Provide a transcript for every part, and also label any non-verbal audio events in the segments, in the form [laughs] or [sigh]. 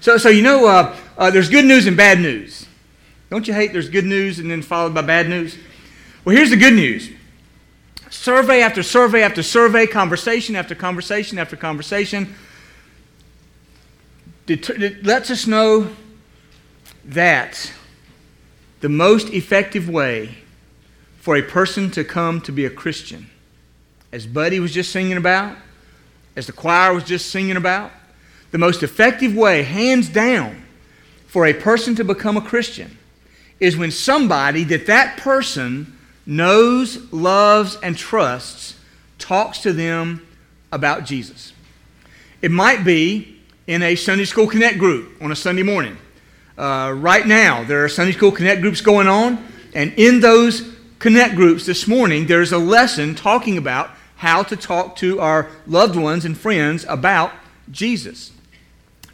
So, so you know, uh, uh, there's good news and bad news. Don't you hate there's good news and then followed by bad news? Well, here's the good news. Survey after survey after survey, conversation after conversation after conversation, it lets us know that the most effective way for a person to come to be a Christian, as Buddy was just singing about, as the choir was just singing about, the most effective way, hands down, for a person to become a Christian is when somebody that that person knows, loves, and trusts talks to them about Jesus. It might be in a Sunday School Connect group on a Sunday morning. Uh, right now, there are Sunday School Connect groups going on, and in those Connect groups this morning, there's a lesson talking about how to talk to our loved ones and friends about Jesus.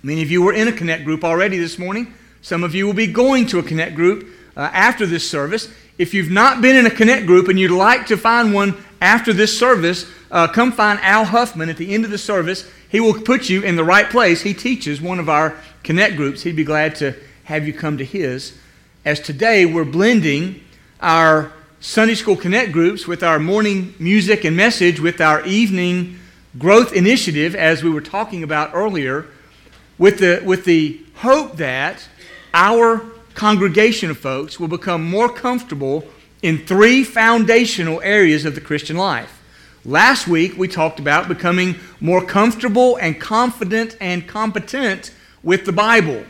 Many of you were in a Connect group already this morning. Some of you will be going to a Connect group uh, after this service. If you've not been in a Connect group and you'd like to find one after this service, uh, come find Al Huffman at the end of the service. He will put you in the right place. He teaches one of our Connect groups. He'd be glad to have you come to his. As today we're blending our Sunday School Connect groups with our morning music and message with our evening growth initiative, as we were talking about earlier, with the, with the hope that our congregation of folks will become more comfortable in three foundational areas of the Christian life. Last week, we talked about becoming more comfortable and confident and competent with the Bible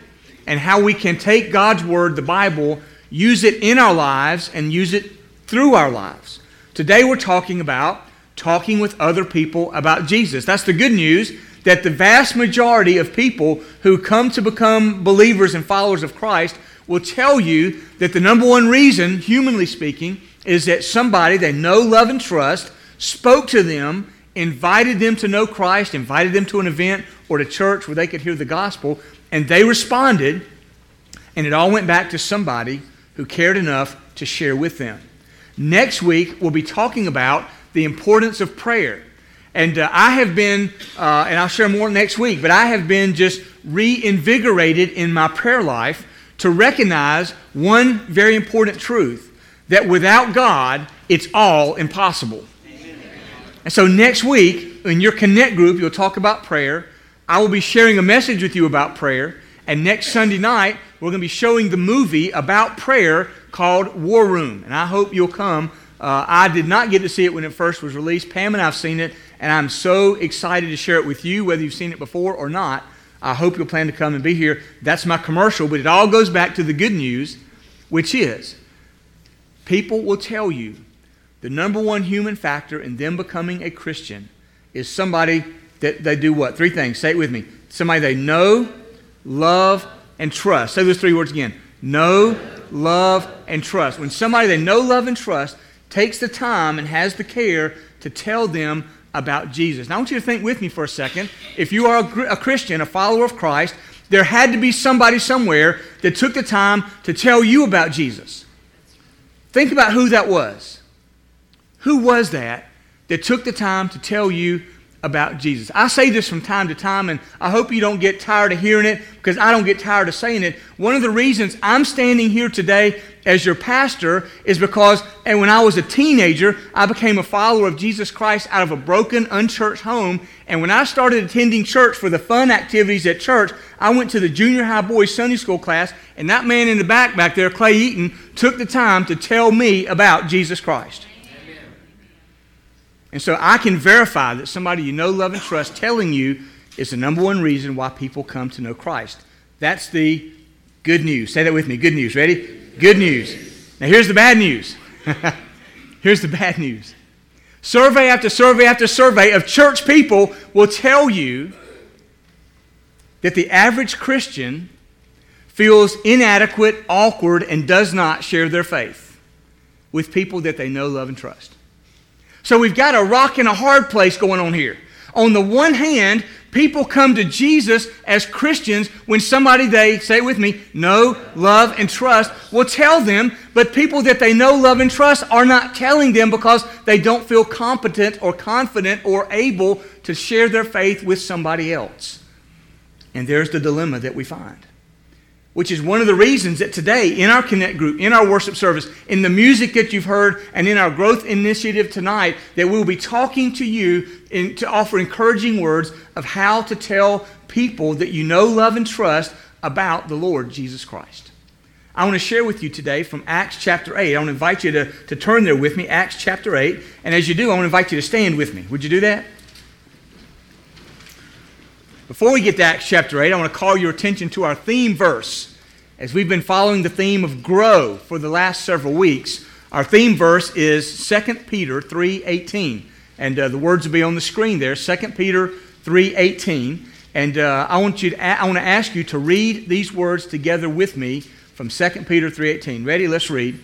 and how we can take God's Word, the Bible, use it in our lives and use it through our lives. Today, we're talking about talking with other people about Jesus. That's the good news that the vast majority of people who come to become believers and followers of Christ will tell you that the number one reason, humanly speaking, is that somebody they know, love, and trust spoke to them, invited them to know Christ, invited them to an event or to church where they could hear the gospel, and they responded, and it all went back to somebody who cared enough to share with them. Next week, we'll be talking about the importance of prayer. And uh, I have been, uh, and I'll share more next week, but I have been just reinvigorated in my prayer life to recognize one very important truth that without God, it's all impossible. And so next week, in your Connect group, you'll talk about prayer. I will be sharing a message with you about prayer. And next Sunday night, we're going to be showing the movie about prayer called War Room. And I hope you'll come. Uh, I did not get to see it when it first was released. Pam and I have seen it, and I'm so excited to share it with you, whether you've seen it before or not. I hope you'll plan to come and be here. That's my commercial, but it all goes back to the good news, which is people will tell you the number one human factor in them becoming a Christian is somebody that they do what? Three things. Say it with me. Somebody they know, love, and trust. Say those three words again. Know, love, and trust. When somebody they know, love, and trust takes the time and has the care to tell them about Jesus. Now, I want you to think with me for a second. If you are a, Christian, a follower of Christ, there had to be somebody somewhere that took the time to tell you about Jesus. Think about who that was. Who was that that took the time to tell you about Jesus. I say this from time to time, and I hope you don't get tired of hearing it because I don't get tired of saying it. One of the reasons I'm standing here today as your pastor is because and when I was a teenager, I became a follower of Jesus Christ out of a broken, unchurched home. And when I started attending church for the fun activities at church, I went to the junior high boys Sunday school class, and that man in the back back there, Clay Eaton, took the time to tell me about Jesus Christ. And so I can verify that somebody you know, love, and trust telling you is the number one reason why people come to know Christ. That's the good news. Say that with me. Good news. Ready? Good news. Now here's the bad news. [laughs] here's the bad news. Survey after survey after survey of church people will tell you that the average Christian feels inadequate, awkward, and does not share their faith with people that they know, love, and trust. So we've got a rock and a hard place going on here. On the one hand, people come to Jesus as Christians when somebody they, say it with me, know, love, and trust will tell them, but people that they know, love, and trust are not telling them because they don't feel competent or confident or able to share their faith with somebody else. And there's the dilemma that we find, which is one of the reasons that today in our Connect group, in our worship service, in the music that you've heard, and in our growth initiative tonight, that we'll be talking to you in, to offer encouraging words of how to tell people that you know, love, and trust about the Lord Jesus Christ. I want to share with you today from Acts chapter 8. I want to invite you to, to turn there with me, Acts chapter 8. And as you do, I want to invite you to stand with me. Would you do that? Before we get to Acts chapter 8, I want to call your attention to our theme verse. As we've been following the theme of grow for the last several weeks, our theme verse is 2 Peter 3.18. And uh, the words will be on the screen there, 2 Peter 3.18. And uh, I, want you to, I want to ask you to read these words together with me from 2 Peter 3.18. Ready? Let's read.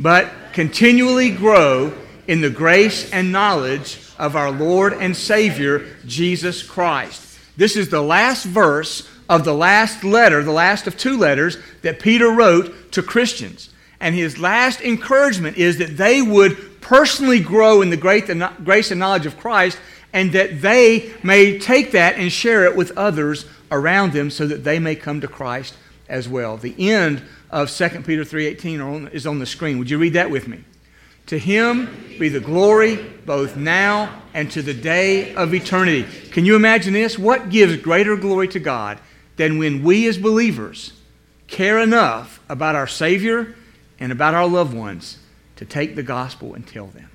But continually grow in the grace and knowledge of our Lord and Savior, Jesus Christ. This is the last verse of the last letter, the last of two letters that Peter wrote to Christians. And his last encouragement is that they would personally grow in the grace and knowledge of Christ and that they may take that and share it with others around them so that they may come to Christ as well. The end of 2 Peter 3:18 is on the screen. Would you read that with me? To him be the glory both now and to the day of eternity. Can you imagine this? What gives greater glory to God than when we as believers care enough about our Savior and about our loved ones to take the gospel and tell them?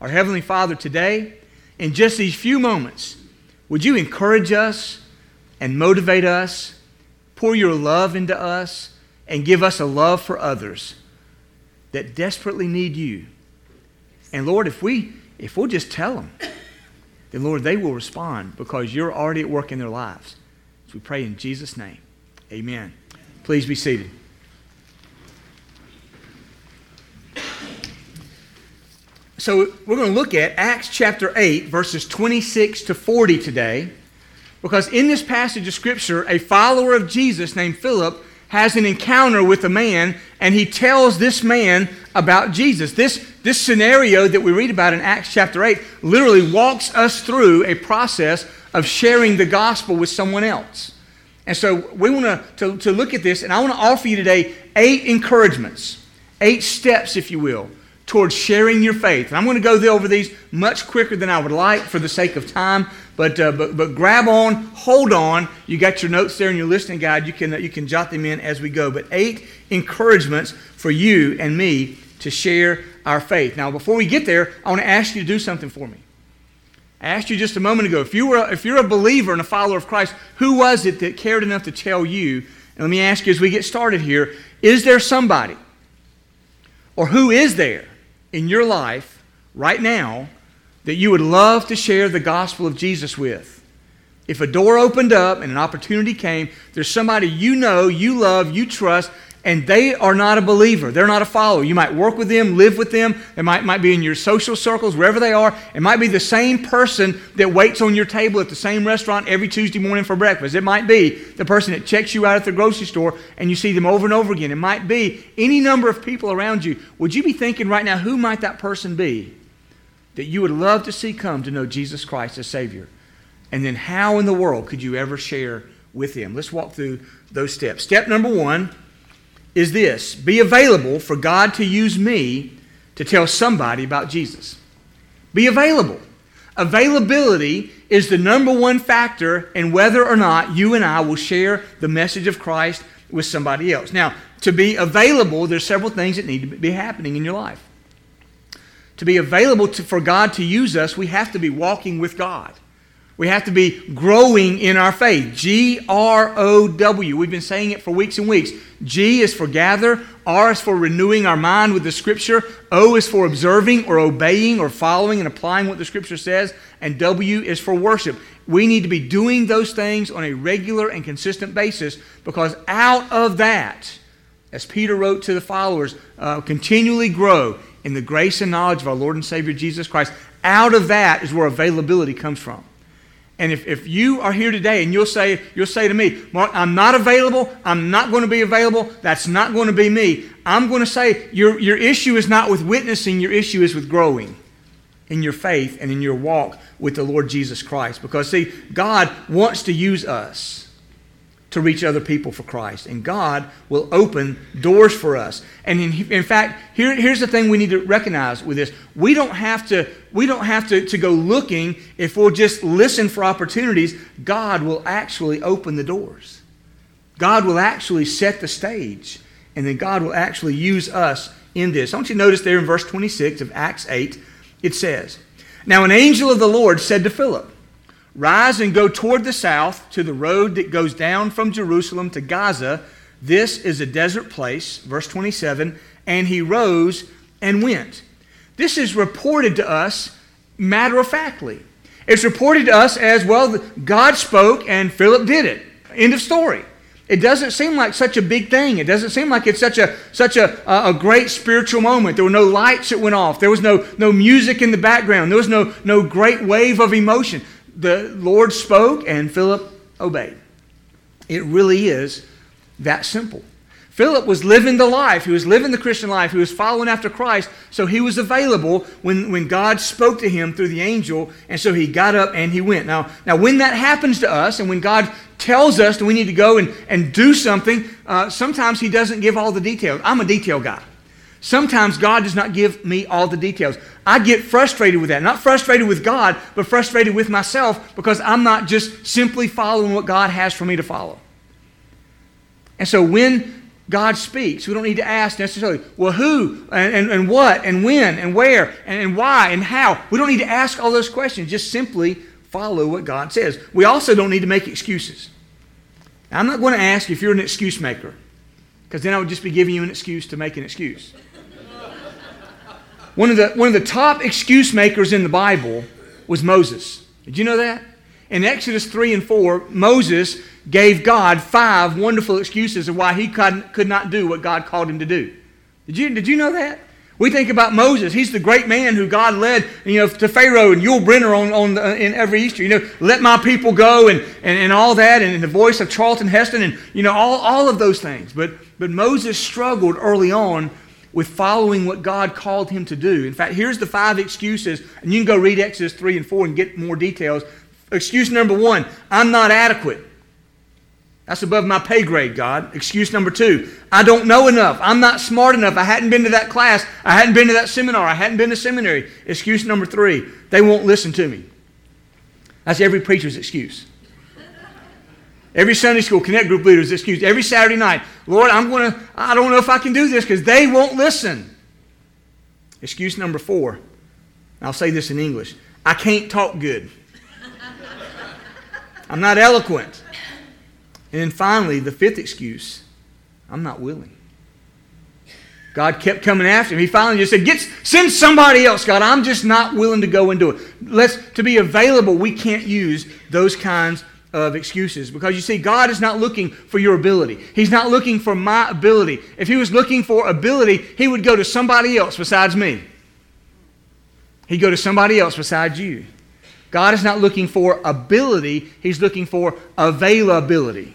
Our Heavenly Father, today, in just these few moments, would you encourage us and motivate us, pour your love into us, and give us a love for others? That desperately need you. And Lord, if we if we'll just tell them, then Lord, they will respond because you're already at work in their lives. So we pray in Jesus' name. Amen. Please be seated. So we're going to look at Acts chapter 8, verses 26 to 40 today, because in this passage of Scripture, a follower of Jesus named Philip has an encounter with a man and he tells this man about Jesus. This, this scenario that we read about in Acts chapter 8 literally walks us through a process of sharing the gospel with someone else. And so we want to, to look at this, and I want to offer you today eight encouragements, eight steps, if you will, towards sharing your faith. And I'm going to go over these much quicker than I would like for the sake of time. But, uh, but, but grab on, hold on. You got your notes there in your listening guide. You can, uh, you can jot them in as we go. But eight encouragements for you and me to share our faith. Now, before we get there, I want to ask you to do something for me. I asked you just a moment ago if, you were, if you're a believer and a follower of Christ, who was it that cared enough to tell you? And let me ask you as we get started here is there somebody, or who is there in your life right now that you would love to share the gospel of Jesus with. If a door opened up and an opportunity came, there's somebody you know, you love, you trust, and they are not a believer. They're not a follower. You might work with them, live with them. They might, might be in your social circles, wherever they are. It might be the same person that waits on your table at the same restaurant every Tuesday morning for breakfast. It might be the person that checks you out at the grocery store and you see them over and over again. It might be any number of people around you. Would you be thinking right now, who might that person be? that you would love to see come to know Jesus Christ as Savior? And then how in the world could you ever share with Him? Let's walk through those steps. Step number one is this be available for God to use me to tell somebody about Jesus. Be available. Availability is the number one factor in whether or not you and I will share the message of Christ with somebody else. Now, to be available, there's several things that need to be happening in your life to be available to, for God to use us, we have to be walking with God. We have to be growing in our faith. G R O W. We've been saying it for weeks and weeks. G is for gather. R is for renewing our mind with the Scripture. O is for observing or obeying or following and applying what the Scripture says. And W is for worship. We need to be doing those things on a regular and consistent basis because out of that, as Peter wrote to the followers, uh, continually grow in the grace and knowledge of our Lord and Savior Jesus Christ. Out of that is where availability comes from. And if, if you are here today and you'll say, you'll say to me, Mark, I'm not available, I'm not going to be available, that's not going to be me, I'm going to say your, your issue is not with witnessing, your issue is with growing in your faith and in your walk with the Lord Jesus Christ. Because, see, God wants to use us. To reach other people for Christ. And God will open doors for us. And in, in fact, here, here's the thing we need to recognize with this. We don't have to, we don't have to, to go looking if we'll just listen for opportunities. God will actually open the doors. God will actually set the stage. And then God will actually use us in this. I want you to notice there in verse 26 of Acts 8, it says, Now an angel of the Lord said to Philip, Rise and go toward the south to the road that goes down from Jerusalem to Gaza. This is a desert place. Verse 27 And he rose and went. This is reported to us matter of factly. It's reported to us as well, God spoke and Philip did it. End of story. It doesn't seem like such a big thing. It doesn't seem like it's such a such a, a great spiritual moment. There were no lights that went off. There was no, no music in the background. There was no, no great wave of emotion the Lord spoke and Philip obeyed. It really is that simple. Philip was living the life. He was living the Christian life. He was following after Christ. So he was available when, when God spoke to him through the angel. And so he got up and he went. Now, now when that happens to us and when God tells us that we need to go and, and do something, uh, sometimes he doesn't give all the details. I'm a detail guy. Sometimes God does not give me all the details. I get frustrated with that. Not frustrated with God, but frustrated with myself because I'm not just simply following what God has for me to follow. And so when God speaks, we don't need to ask necessarily, well, who and, and, and what and when and where and, and why and how. We don't need to ask all those questions. Just simply follow what God says. We also don't need to make excuses. Now, I'm not going to ask if you're an excuse maker because then I would just be giving you an excuse to make an excuse. One of the, one of the top excuse makers in the Bible was Moses. Did you know that? In Exodus 3 and 4, Moses gave God five wonderful excuses of why he could, not do what God called him to do. Did you, did you know that? We think about Moses. He's the great man who God led you know, to Pharaoh and Yul Brynner on, on the, in every Easter. You know, let my people go and, and, and all that, and, and the voice of Charlton Heston, and you know, all, all of those things. But, but Moses struggled early on with following what God called him to do. In fact, here's the five excuses, and you can go read Exodus 3 and 4 and get more details. Excuse number one I'm not adequate. That's above my pay grade, God. Excuse number two I don't know enough. I'm not smart enough. I hadn't been to that class. I hadn't been to that seminar. I hadn't been to seminary. Excuse number three they won't listen to me. That's every preacher's excuse. Every Sunday school connect group leader's excuse. Every Saturday night, Lord, I'm going to, I don't know if I can do this because they won't listen. Excuse number four. I'll say this in English. I can't talk good. [laughs] I'm not eloquent. And then finally, the fifth excuse I'm not willing. God kept coming after him. He finally just said, Get, Send somebody else, God. I'm just not willing to go and do it. Let's, to be available, we can't use those kinds of excuses because you see, God is not looking for your ability. He's not looking for my ability. If He was looking for ability, He would go to somebody else besides me. He'd go to somebody else besides you. God is not looking for ability, He's looking for availability.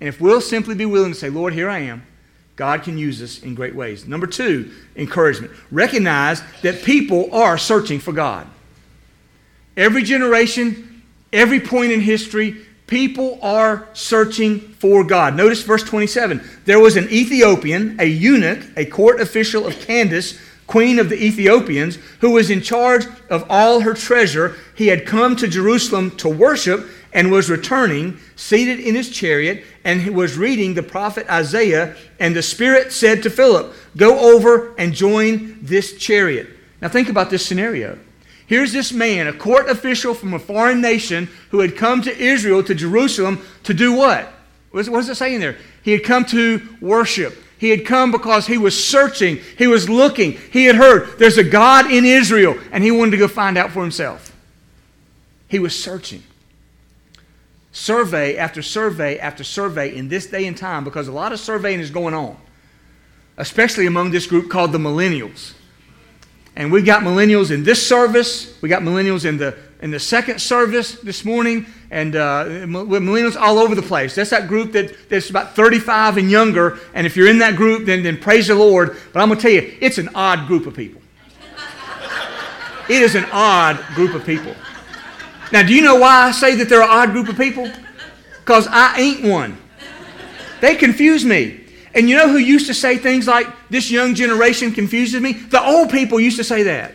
And if we'll simply be willing to say, Lord, here I am, God can use us in great ways. Number two, encouragement. Recognize that people are searching for God. Every generation, Every point in history, people are searching for God. Notice verse 27. There was an Ethiopian, a eunuch, a court official of Candace, queen of the Ethiopians, who was in charge of all her treasure. He had come to Jerusalem to worship and was returning, seated in his chariot, and he was reading the prophet Isaiah. And the Spirit said to Philip, Go over and join this chariot. Now think about this scenario. Here's this man, a court official from a foreign nation, who had come to Israel, to Jerusalem, to do what? What does it say in there? He had come to worship. He had come because he was searching, he was looking, he had heard there's a God in Israel, and he wanted to go find out for himself. He was searching. Survey after survey after survey in this day and time, because a lot of surveying is going on, especially among this group called the millennials. And we've got millennials in this service. We got millennials in the in the second service this morning, and uh, millennials all over the place. That's that group that, that's about 35 and younger. And if you're in that group, then, then praise the Lord. But I'm going to tell you, it's an odd group of people. It is an odd group of people. Now, do you know why I say that they're an odd group of people? because I ain't one. They confuse me. And you know who used to say things like, this young generation confuses me? The old people used to say that.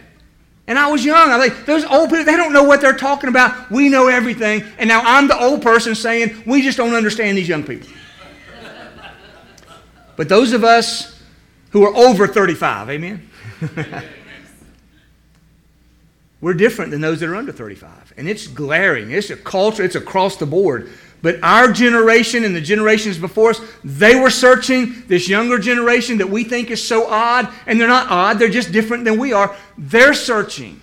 And I was young. I think those old people, they don't know what they're talking about. We know everything. And now I'm the old person saying, we just don't understand these young people. but those of us who are over 35, amen? [laughs] We're different than those that are under 35. And it's glaring. It's a culture, it's across the board. But our generation and the generations before us, they were searching. This younger generation that we think is so odd, and they're not odd, they're just different than we are. They're searching.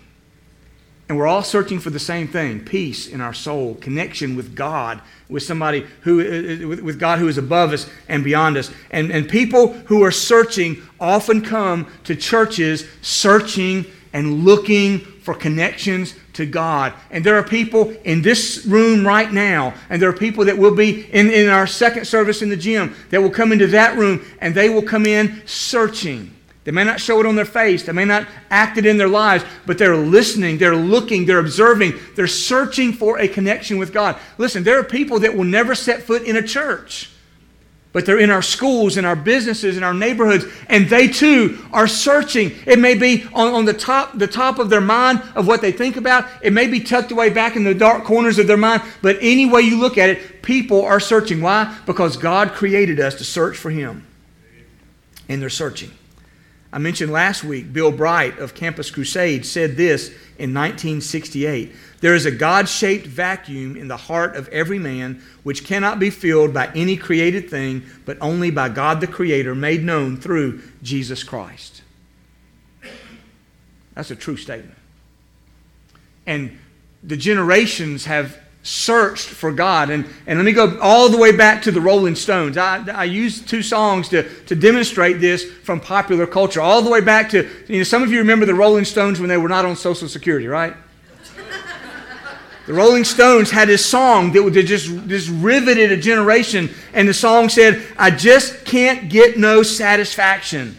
And we're all searching for the same thing peace in our soul, connection with God, with somebody who, uh, uh, with God who is above us and beyond us. And, and people who are searching often come to churches searching and looking for connections to God. And there are people in this room right now, and there are people that will be in, in our second service in the gym that will come into that room and they will come in searching. They may not show it on their face, they may not act it in their lives, but they're listening, they're looking, they're observing, they're searching for a connection with God. Listen, there are people that will never set foot in a church but they're in our schools in our businesses in our neighborhoods, and they too are searching. It may be on, on the, top, the top of their mind of what they think about, it may be tucked away back in the dark corners of their mind, but any way you look at it, people are searching. Why? Because God created us to search for Him, and they're searching. I mentioned last week, Bill Bright of Campus Crusade said this in 1968 There is a God shaped vacuum in the heart of every man which cannot be filled by any created thing, but only by God the Creator made known through Jesus Christ. That's a true statement. And the generations have searched for God. And, and let me go all the way back to the Rolling Stones. I, I used two songs to, to demonstrate this from popular culture, all the way back to, you know, some of you remember the Rolling Stones when they were not on Social Security, right? The Rolling Stones had this song that just, just riveted a generation, and the song said, I just can't get no satisfaction.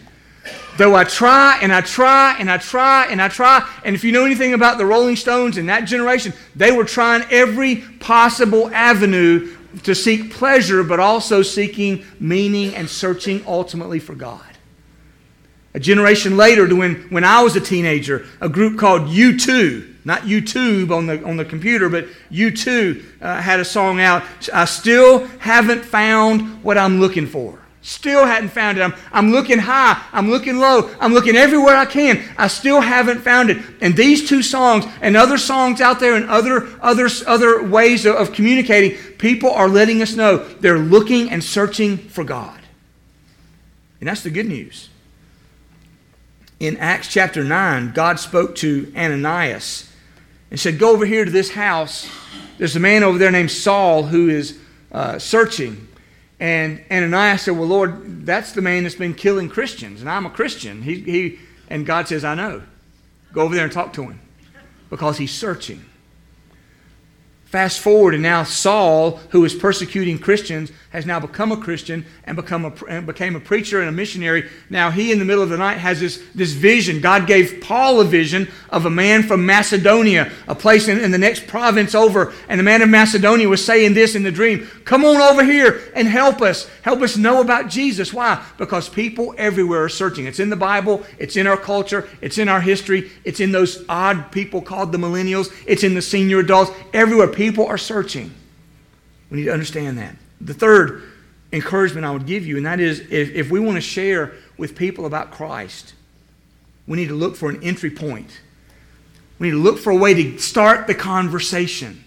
Though I try and I try and I try and I try. And if you know anything about the Rolling Stones in that generation, they were trying every possible avenue to seek pleasure, but also seeking meaning and searching ultimately for God. A generation later, when, when I was a teenager, a group called U2, not YouTube on the, on the computer, but U2 uh, had a song out, I still haven't found what I'm looking for. Still hadn't found it. I'm, I'm looking high. I'm looking low. I'm looking everywhere I can. I still haven't found it. And these two songs and other songs out there and other, other, other ways of, of communicating, people are letting us know they're looking and searching for God. And that's the good news. In Acts chapter 9, God spoke to Ananias and said, Go over here to this house. There's a man over there named Saul who is uh, searching. And Ananias said, Well, Lord, that's the man that's been killing Christians, and I'm a Christian. He, he, and God says, I know. Go over there and talk to him because he's searching. Fast forward, and now Saul, who was persecuting Christians, has now become a Christian and, become a, and became a preacher and a missionary. Now he, in the middle of the night, has this, this vision. God gave Paul a vision of a man from Macedonia, a place in, in the next province over. And the man of Macedonia was saying this in the dream Come on over here and help us. Help us know about Jesus. Why? Because people everywhere are searching. It's in the Bible, it's in our culture, it's in our history, it's in those odd people called the millennials, it's in the senior adults. Everywhere people are searching. We need to understand that. The third encouragement I would give you, and that is if, if we want to share with people about Christ, we need to look for an entry point. We need to look for a way to start the conversation.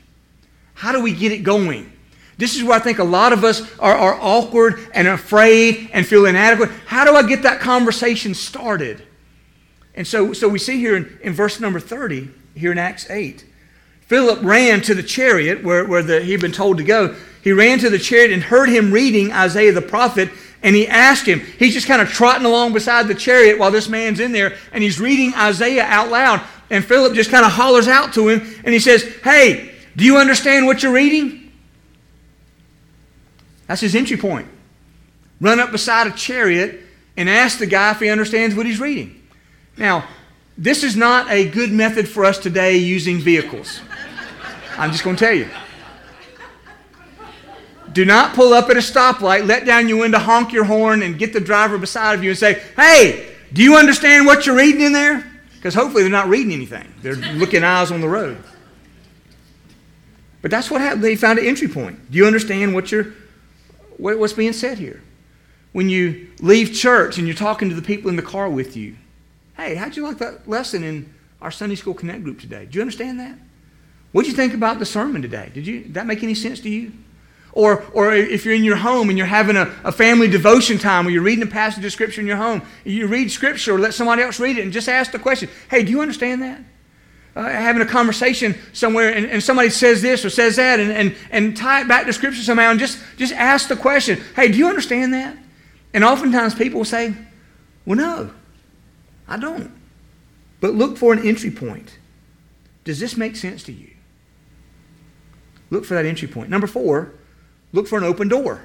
How do we get it going? This is where I think a lot of us are, are awkward and afraid and feel inadequate. How do I get that conversation started? And so, so we see here in, in verse number 30, here in Acts 8, Philip ran to the chariot where, where the, he'd been told to go he ran to the chariot and heard him reading Isaiah the prophet, and he asked him. He's just kind of trotting along beside the chariot while this man's in there, and he's reading Isaiah out loud. And Philip just kind of hollers out to him, and he says, Hey, do you understand what you're reading? That's his entry point. Run up beside a chariot and ask the guy if he understands what he's reading. Now, this is not a good method for us today using vehicles. I'm just going to tell you. Do not pull up at a stoplight, let down your window, honk your horn, and get the driver beside of you and say, Hey, do you understand what you're reading in there? Because hopefully they're not reading anything. They're looking eyes on the road. But that's what happened. They found an entry point. Do you understand what you're, what's being said here? When you leave church and you're talking to the people in the car with you, hey, how'd you like that lesson in our Sunday School Connect group today? Do you understand that? What did you think about the sermon today? Did, you, did that make any sense to you? Or, or if you're in your home and you're having a, a family devotion time where you're reading a passage of Scripture in your home, you read Scripture or let somebody else read it and just ask the question, hey, do you understand that? Uh, having a conversation somewhere and, and, somebody says this or says that and, and, and tie it back to Scripture somehow and just, just ask the question, hey, do you understand that? And oftentimes people will say, well, no, I don't. But look for an entry point. Does this make sense to you? Look for that entry point. Number four, look for an open door.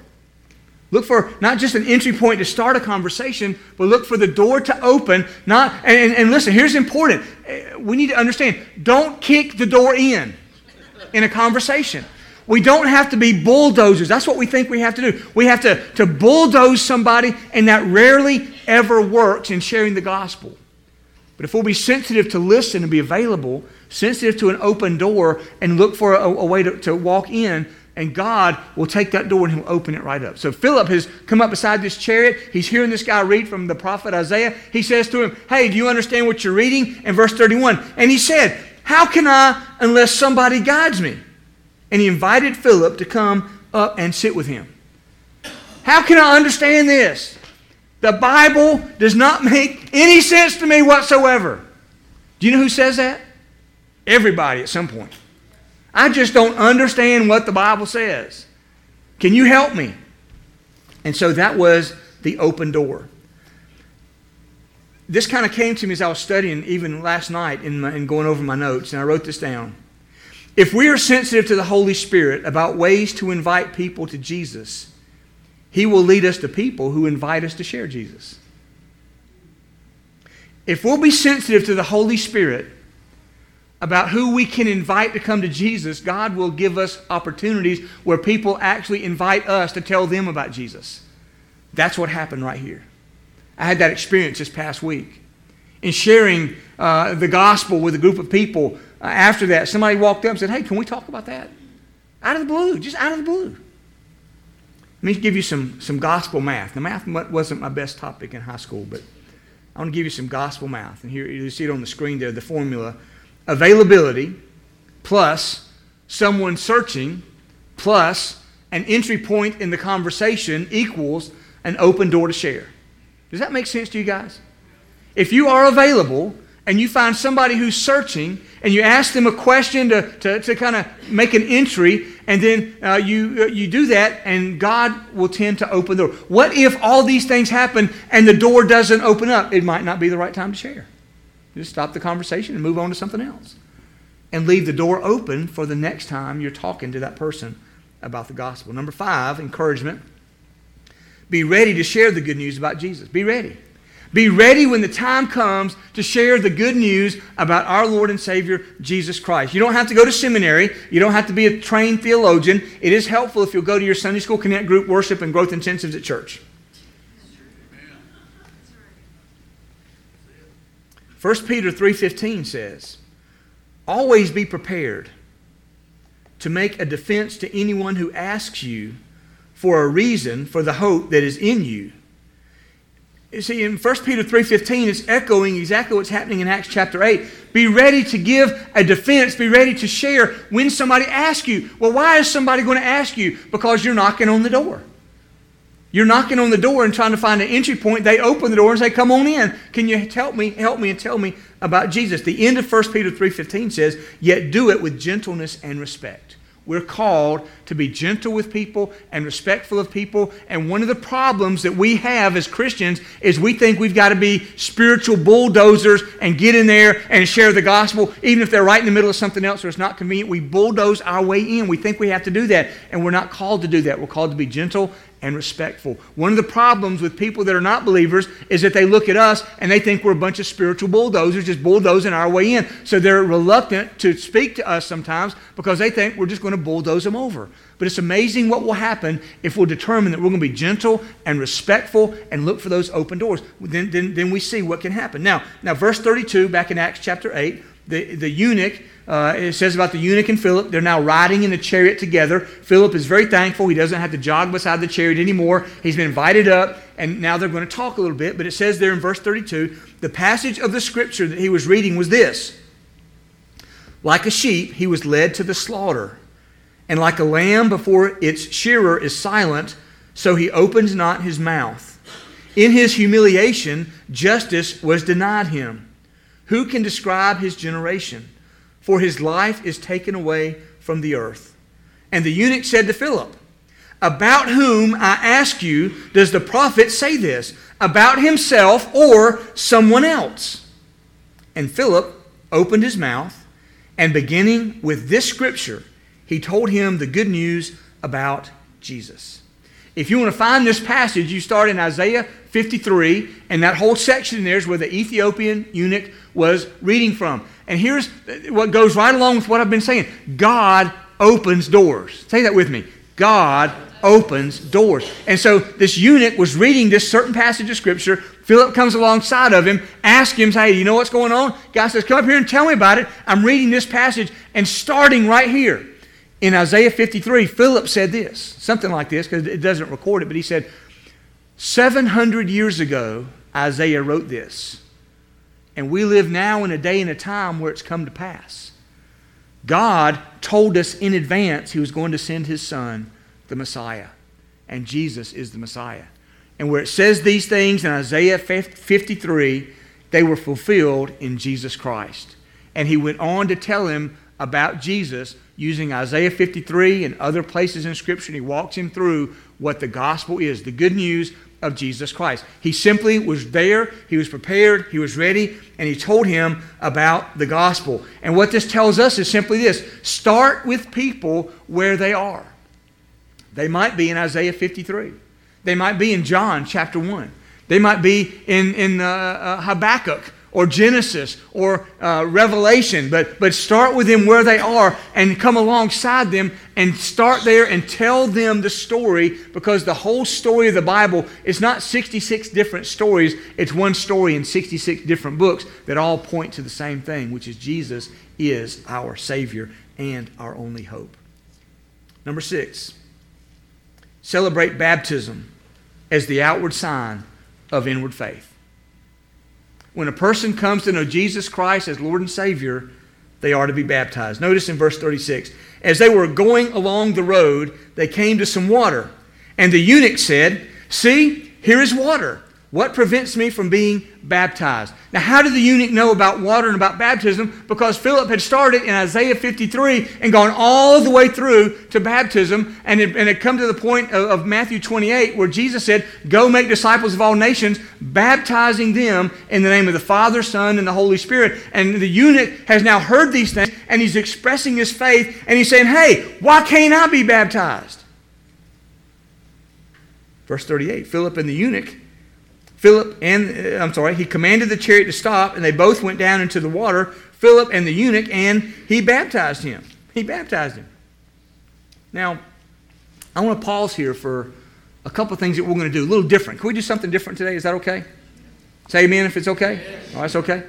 Look for not just an entry point to start a conversation, but look for the door to open. Not and, and, listen, here's important. We need to understand, don't kick the door in in a conversation. We don't have to be bulldozers. That's what we think we have to do. We have to, to bulldoze somebody, and that rarely ever works in sharing the gospel. But if we'll be sensitive to listen and be available, sensitive to an open door, and look for a, a way to, to walk in, and God will take that door and He'll open it right up. So Philip has come up beside this chariot. He's hearing this guy read from the prophet Isaiah. He says to him, Hey, do you understand what you're reading? In verse 31. And he said, How can I unless somebody guides me? And he invited Philip to come up and sit with him. How can I understand this? The Bible does not make any sense to me whatsoever. Do you know who says that? Everybody at some point. I just don't understand what the Bible says. Can you help me? And so that was the open door. This kind of came to me as I was studying, even last night, in, in going over my notes, and I wrote this down. If we are sensitive to the Holy Spirit about ways to invite people to Jesus, He will lead us to people who invite us to share Jesus. If we'll be sensitive to the Holy Spirit about who we can invite to come to Jesus, God will give us opportunities where people actually invite us to tell them about Jesus. That's what happened right here. I had that experience this past week. In sharing uh, the gospel with a group of people, uh, after that, somebody walked up and said, Hey, can we talk about that? Out of the blue, just out of the blue. Let me give you some, some gospel math. Now, math wasn't my best topic in high school, but I want to give you some gospel math. And here you see it on the screen there, the formula availability plus someone searching plus an entry point in the conversation equals an open door to share. Does that make sense to you guys? If you are available and you find somebody who's searching and you ask them a question to, to, to kind of make an entry, and then uh, you, uh, you do that, and God will tend to open the door. What if all these things happen and the door doesn't open up? It might not be the right time to share. Just stop the conversation and move on to something else. And leave the door open for the next time you're talking to that person about the gospel. Number five, encouragement. Be ready to share the good news about Jesus. Be ready. Be ready when the time comes to share the good news about our Lord and Savior, Jesus Christ. You don't have to go to seminary. You don't have to be a trained theologian. It is helpful if you'll go to your Sunday School Connect group, worship, and growth intensives at church. 1 Peter 3:15 says, "Always be prepared to make a defense to anyone who asks you for a reason for the hope that is in you." You see, in 1 Peter 3.15, it's echoing exactly what's happening in Acts chapter 8. Be ready to give a defense. Be ready to share when somebody asks you. Well, why is somebody going to ask you? Because you're knocking on the door. You're knocking on the door and trying to find an entry point. They open the door and say, "Come on in. Can you help me? Help me and tell me about Jesus." The end of 1 Peter 3:15 says, "Yet do it with gentleness and respect." We're called to be gentle with people and respectful of people. And one of the problems that we have as Christians is we think we've got to be spiritual bulldozers and get in there and share the gospel, even if they're right in the middle of something else or it's not convenient. We bulldoze our way in. We think we have to do that. And we're not called to do that. We're called to be gentle and respectful. One of the problems with people that are not believers is that they look at us and they think we're a bunch of spiritual bulldozers just bulldozing our way in. So they're reluctant to speak to us sometimes because they think we're just going to bulldoze them over. But it's amazing what will happen if we'll determine that we're going to be gentle and respectful and look for those open doors. Then, then, then we see what can happen. Now, now, verse 32, back in Acts chapter 8, the, the eunuch uh, it says about the eunuch and Philip, they're now riding in a chariot together. Philip is very thankful. He doesn't have to jog beside the chariot anymore. He's been invited up, and now they're going to talk a little bit. But it says there in verse 32 the passage of the scripture that he was reading was this Like a sheep, he was led to the slaughter, and like a lamb before its shearer is silent, so he opens not his mouth. In his humiliation, justice was denied him. Who can describe his generation? for his life is taken away from the earth. And the eunuch said to Philip, About whom, I ask you, does the prophet say this? About himself or someone else? And Philip opened his mouth, and beginning with this scripture, he told him the good news about Jesus. If you want to find this passage, you start in Isaiah 53, and that whole section there is where the Ethiopian eunuch was reading from. And here's what goes right along with what I've been saying God opens doors. Say that with me. God opens doors. And so this eunuch was reading this certain passage of Scripture. Philip comes alongside of him, asks him, Hey, you know what's going on? God says, Come up here and tell me about it. I'm reading this passage, and starting right here in Isaiah 53, Philip said this, something like this, because it doesn't record it, but he said, 700 years ago, Isaiah wrote this. And we live now in a day and a time where it's come to pass. God told us in advance he was going to send his son, the Messiah. And Jesus is the Messiah. And where it says these things in Isaiah 53, they were fulfilled in Jesus Christ. And he went on to tell him about Jesus using Isaiah 53 and other places in Scripture. He walks him through what the gospel is the good news of Jesus Christ. He simply was there, he was prepared, he was ready, and he told him about the gospel. And what this tells us is simply this start with people where they are. They might be in Isaiah 53, they might be in John chapter 1, they might be in, in uh, uh, Habakkuk or Genesis or uh, Revelation, but, but start with them where they are and come alongside them and start there and tell them the story because the whole story of the Bible is not 66 different stories, it's one story in 66 different books that all point to the same thing, which is Jesus is our Savior and our only hope. Number six, celebrate baptism as the outward sign of inward faith when a person comes to know Jesus Christ as Lord and Savior, they are to be baptized. Notice in verse 36 As they were going along the road, they came to some water. And the eunuch said, See, here is water. What prevents me from being baptized? Now, how did the eunuch know about water and about baptism? Because Philip had started in Isaiah 53 and gone all the way through to baptism and it, and had come to the point of, of Matthew 28 where Jesus said, Go make disciples of all nations, baptizing them in the name of the Father, Son, and the Holy Spirit. And the eunuch has now heard these things and he's expressing his faith and he's saying, Hey, why can't I be baptized? Verse 38 Philip and the eunuch Philip and, uh, I'm sorry, he commanded the chariot to stop, and they both went down into the water, Philip and the eunuch, and he baptized him. He baptized him. Now, I want to pause here for a couple things that we're going to do, a little different. Can we do something different today? Is that okay? Say amen if it's okay. Oh, that's okay.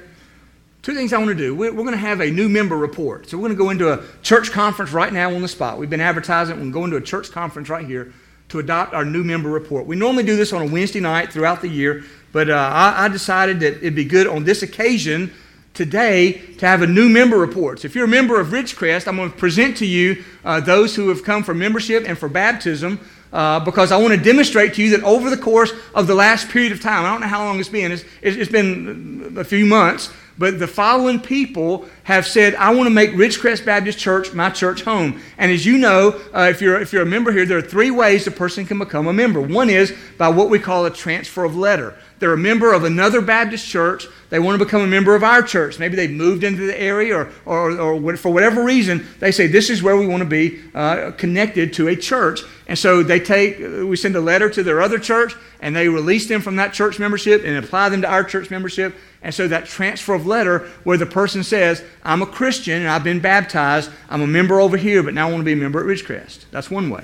Two things I want to do. We're, we're going to have a new member report. So we're going to go into a church conference right now on the spot. We've been advertising. We're going to go into a church conference right here to adopt our new member report. We normally do this on a Wednesday night throughout the year, but uh, I, I, decided that it'd be good on this occasion today to have a new member report. So if you're a member of Ridgecrest, I'm going to present to you uh, those who have come for membership and for baptism. Uh, because I want to demonstrate to you that over the course of the last period of time, I don't know how long it's been, it's, it's been a few months, but the following people have said, I want to make Ridgecrest Baptist Church my church home. And as you know, uh, if, you're, if you're a member here, there are three ways a person can become a member. One is by what we call a transfer of letter. They're a member of another Baptist church. They want to become a member of our church. Maybe they've moved into the area, or, or, or for whatever reason, they say, This is where we want to be uh, connected to a church. And so they take, we send a letter to their other church, and they release them from that church membership and apply them to our church membership. And so that transfer of letter where the person says, I'm a Christian and I've been baptized, I'm a member over here, but now I want to be a member at Ridgecrest. That's one way.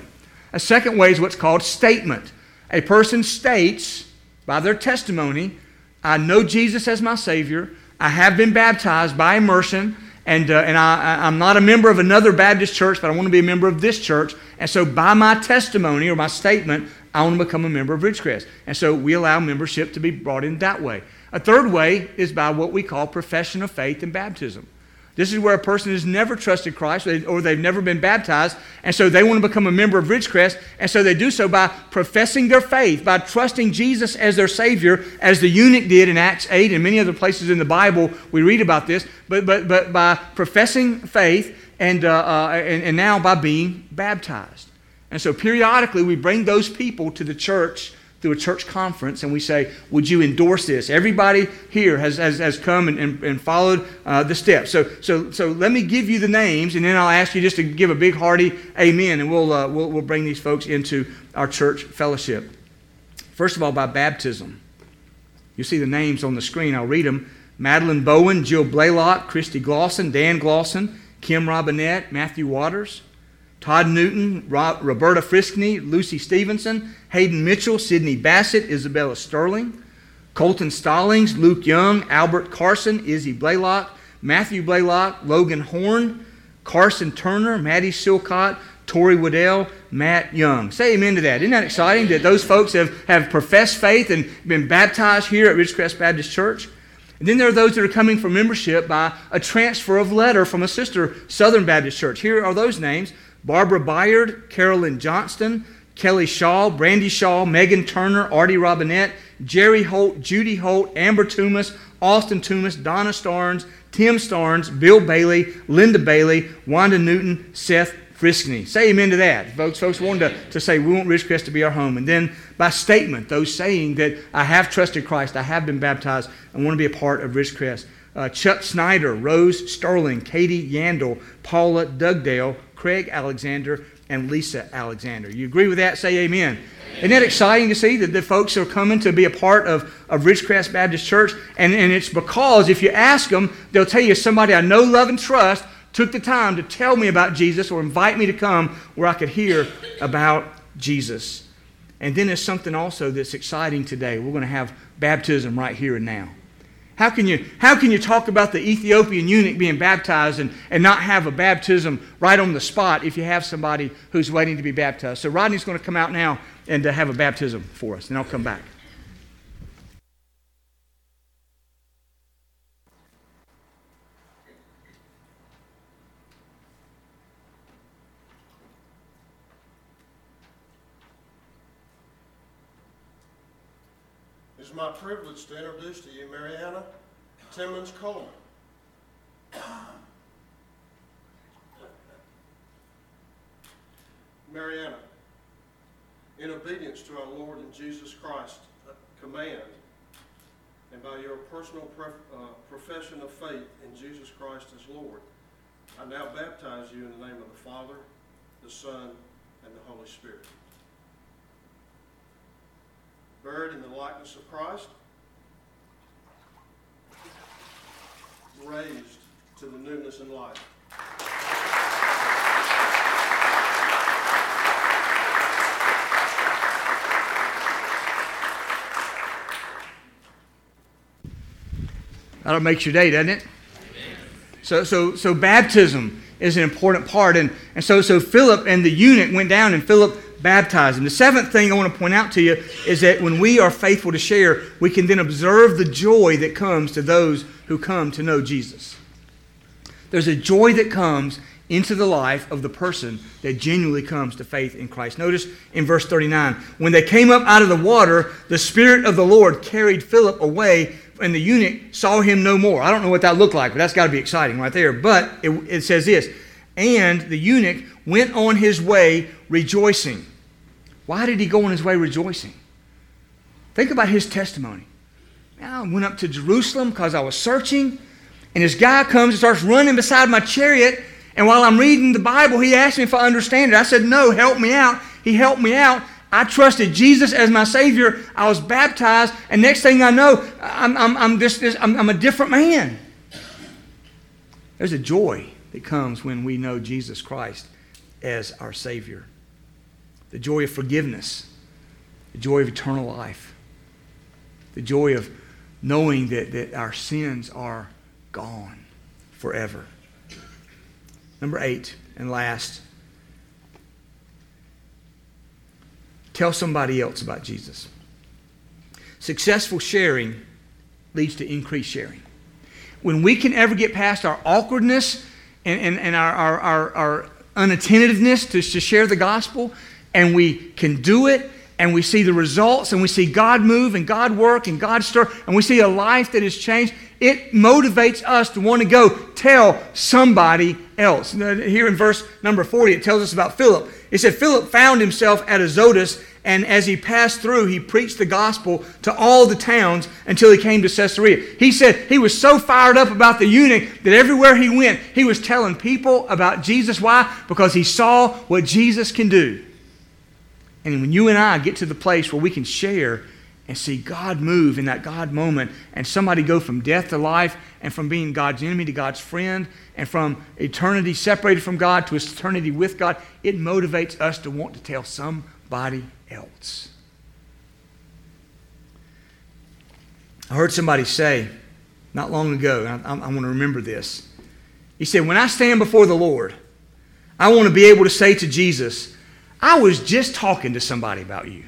A second way is what's called statement. A person states by their testimony, I know Jesus as my Savior, I have been baptized by immersion, and, uh, and I, I'm not a member of another Baptist church, but I want to be a member of this church. And so, by my testimony or my statement, I want to become a member of Ridgecrest. And so, we allow membership to be brought in that way. A third way is by what we call profession of faith and baptism. This is where a person has never trusted Christ or they've never been baptized, and so they want to become a member of Ridgecrest, and so they do so by professing their faith, by trusting Jesus as their Savior, as the eunuch did in Acts 8 and many other places in the Bible we read about this, but, but, but by professing faith and, uh, uh, and, and now by being baptized. And so periodically we bring those people to the church through a church conference and we say, Would you endorse this? Everybody here has, has, has come and, and, and followed uh, the steps. So, so, so let me give you the names and then I'll ask you just to give a big hearty amen and we'll, uh, we'll, we'll bring these folks into our church fellowship. First of all, by baptism. You see the names on the screen. I'll read them Madeline Bowen, Jill Blaylock, Christy Glosson, Dan Glosson, Kim Robinette, Matthew Waters. Todd Newton, Roberta Friskney, Lucy Stevenson, Hayden Mitchell, Sydney Bassett, Isabella Sterling, Colton Stallings, Luke Young, Albert Carson, Izzy Blaylock, Matthew Blaylock, Logan Horn, Carson Turner, Maddie Silcott, Tori Waddell, Matt Young. Say amen to that. Isn't that exciting that those folks have, have professed faith and been baptized here at Ridgecrest Baptist Church? And then there are those that are coming for membership by a transfer of letter from a sister Southern Baptist Church. Here are those names Barbara Byard, Carolyn Johnston, Kelly Shaw, Brandy Shaw, Megan Turner, Artie Robinette, Jerry Holt, Judy Holt, Amber Toomas, Austin Toomas, Donna Starnes, Tim Starnes, Bill Bailey, Linda Bailey, Wanda Newton, Seth Friskney. Say amen to that. Folks, folks wanted to, to say, we want Ridgecrest to be our home. And then by statement, those saying that I have trusted Christ, I have been baptized, I want to be a part of Ridgecrest. Uh, Chuck Snyder, Rose Sterling, Katie Yandel, Paula Dugdale, Craig Alexander, and Lisa Alexander. You agree with that? Say amen. Isn't that exciting to see that the folks are coming to be a part of, of Ridgecrest Baptist Church? And, and it's because if you ask them, they'll tell you somebody I know, love, and trust took the time to tell me about Jesus or invite me to come where I could hear about Jesus. And then there's something also that's exciting today. We're going to have baptism right here and now. How can you, how can you talk about the Ethiopian eunuch being baptized and, and not have a baptism right on the spot if you have somebody who's waiting to be baptized? So Rodney's going to come out now and uh, have a baptism for us, and I'll come back. It's my privilege to introduce to you Mariana Timmons Coleman. Mariana, in obedience to our Lord and Jesus Christ command, and by your personal uh, profession of faith in Jesus Christ as Lord, I now baptize you in the name of the Father, the Son, and the Holy Spirit buried in the likeness of Christ, raised to the newness and life. That'll make your day, doesn't it? So, so, so baptism is an important part. And, and so, so Philip and the eunuch went down, and Philip baptized him. The seventh thing I want to point out to you is that when we are faithful to share, we can then observe the joy that comes to those who come to know Jesus. There's a joy that comes into the life of the person that genuinely comes to faith in Christ. Notice in verse 39 when they came up out of the water, the Spirit of the Lord carried Philip away, and the eunuch saw him no more. I don't know what that looked like, but that's got to be exciting right there. But it, it says this and the eunuch went on his way rejoicing. Why did he go on his way rejoicing? Think about his testimony. I went up to Jerusalem because I was searching. And this guy comes and starts running beside my chariot. And while I'm reading the Bible, he asked me if I understand it. I said, No, help me out. He helped me out. I trusted Jesus as my Savior. I was baptized. And next thing I know, I'm, I'm, I'm, just, I'm, I'm a different man. There's a joy that comes when we know Jesus Christ as our Savior the joy of forgiveness, the joy of eternal life, the joy of knowing that, that our sins are gone forever. Number eight, and last, tell somebody else about Jesus. Successful sharing leads to increased sharing. When we can ever get past our awkwardness and, and, and our, our, our, our unattentiveness to, to share the gospel, and we can do it and we see the results and we see God move and God work and God stir and we see a life that has changed, it motivates us to want to go tell somebody else. Here in verse number 40, it tells us about Philip. It said, Philip found himself at Azotus, and as he passed through, he preached the gospel to all the towns until he came to Caesarea. He said he was so fired up about the eunuch that everywhere he went, he was telling people about Jesus. Why? Because he saw what Jesus can do. And when you and I get to the place where we can share and see God move in that God moment and somebody go from death to life and from being God's enemy to God's friend and from eternity separated from God to eternity with God, it motivates us to want to tell somebody else. I heard somebody say not long ago, I, I, I want to remember this. He said, When I stand before the Lord, I want to be able to say to Jesus, I was just talking to somebody about you.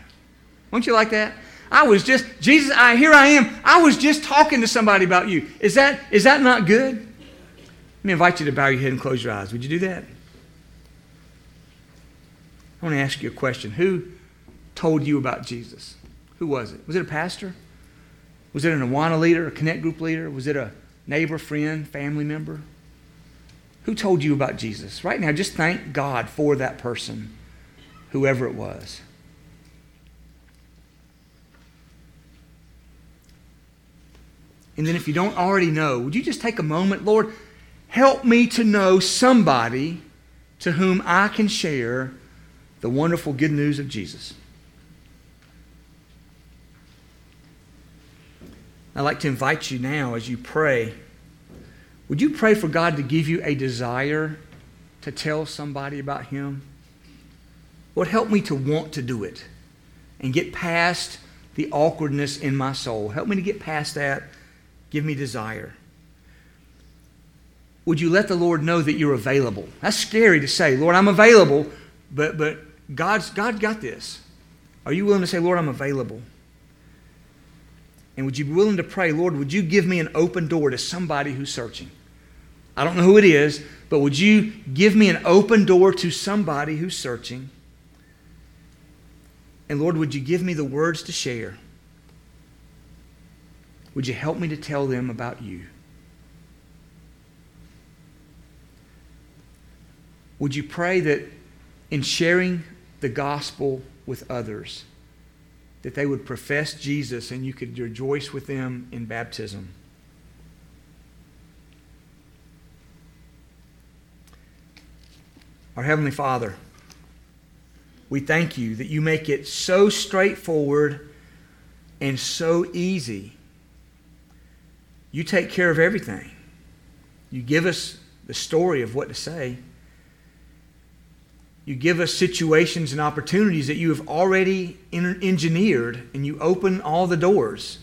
Don't you like that? I was just, Jesus, I, here I am. I was just talking to somebody about you. Is that, is that not good? Let me invite you to bow your head and close your eyes. Would you do that? I want to ask you a question. Who told you about Jesus? Who was it? Was it a pastor? Was it an Awana leader, a connect group leader? Was it a neighbor, friend, family member? Who told you about Jesus? Right now, just thank God for that person whoever it was. And then, if you don't already know, would you just take a moment, Lord, help me to know somebody to whom I can share the wonderful good news of Jesus? I'd like to invite you now as you pray. Would you pray for God to give you a desire to tell somebody about Him? Lord, help me to want to do it and get past the awkwardness in my soul. Help me to get past that. Give me desire. Would you let the Lord know that you're available? That's scary to say, Lord, I'm available, but, but God's, God got this. Are you willing to say, Lord, I'm available? And would you be willing to pray, Lord, would you give me an open door to somebody who's searching? I don't know who it is, but would you give me an open door to somebody who's searching? And Lord, would you give me the words to share? Would you help me to tell them about you? Would you pray that in sharing the gospel with others, that they would profess Jesus and you could rejoice with them in baptism? Our Heavenly Father, we thank you that you make it so straightforward and so easy. You take care of everything. You give us the story of what to say. You give us situations and opportunities that you have already engineered, and you open all the doors.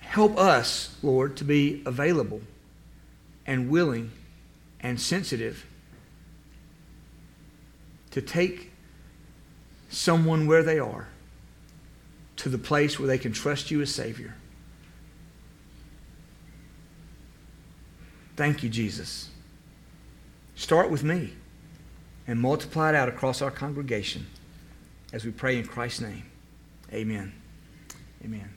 Help us, Lord, to be available and willing and sensitive to take someone where they are to the place where they can trust you as Savior. Thank you, Jesus. Start with me and multiply it out across our congregation as we pray in Christ's name. Amen. Amen.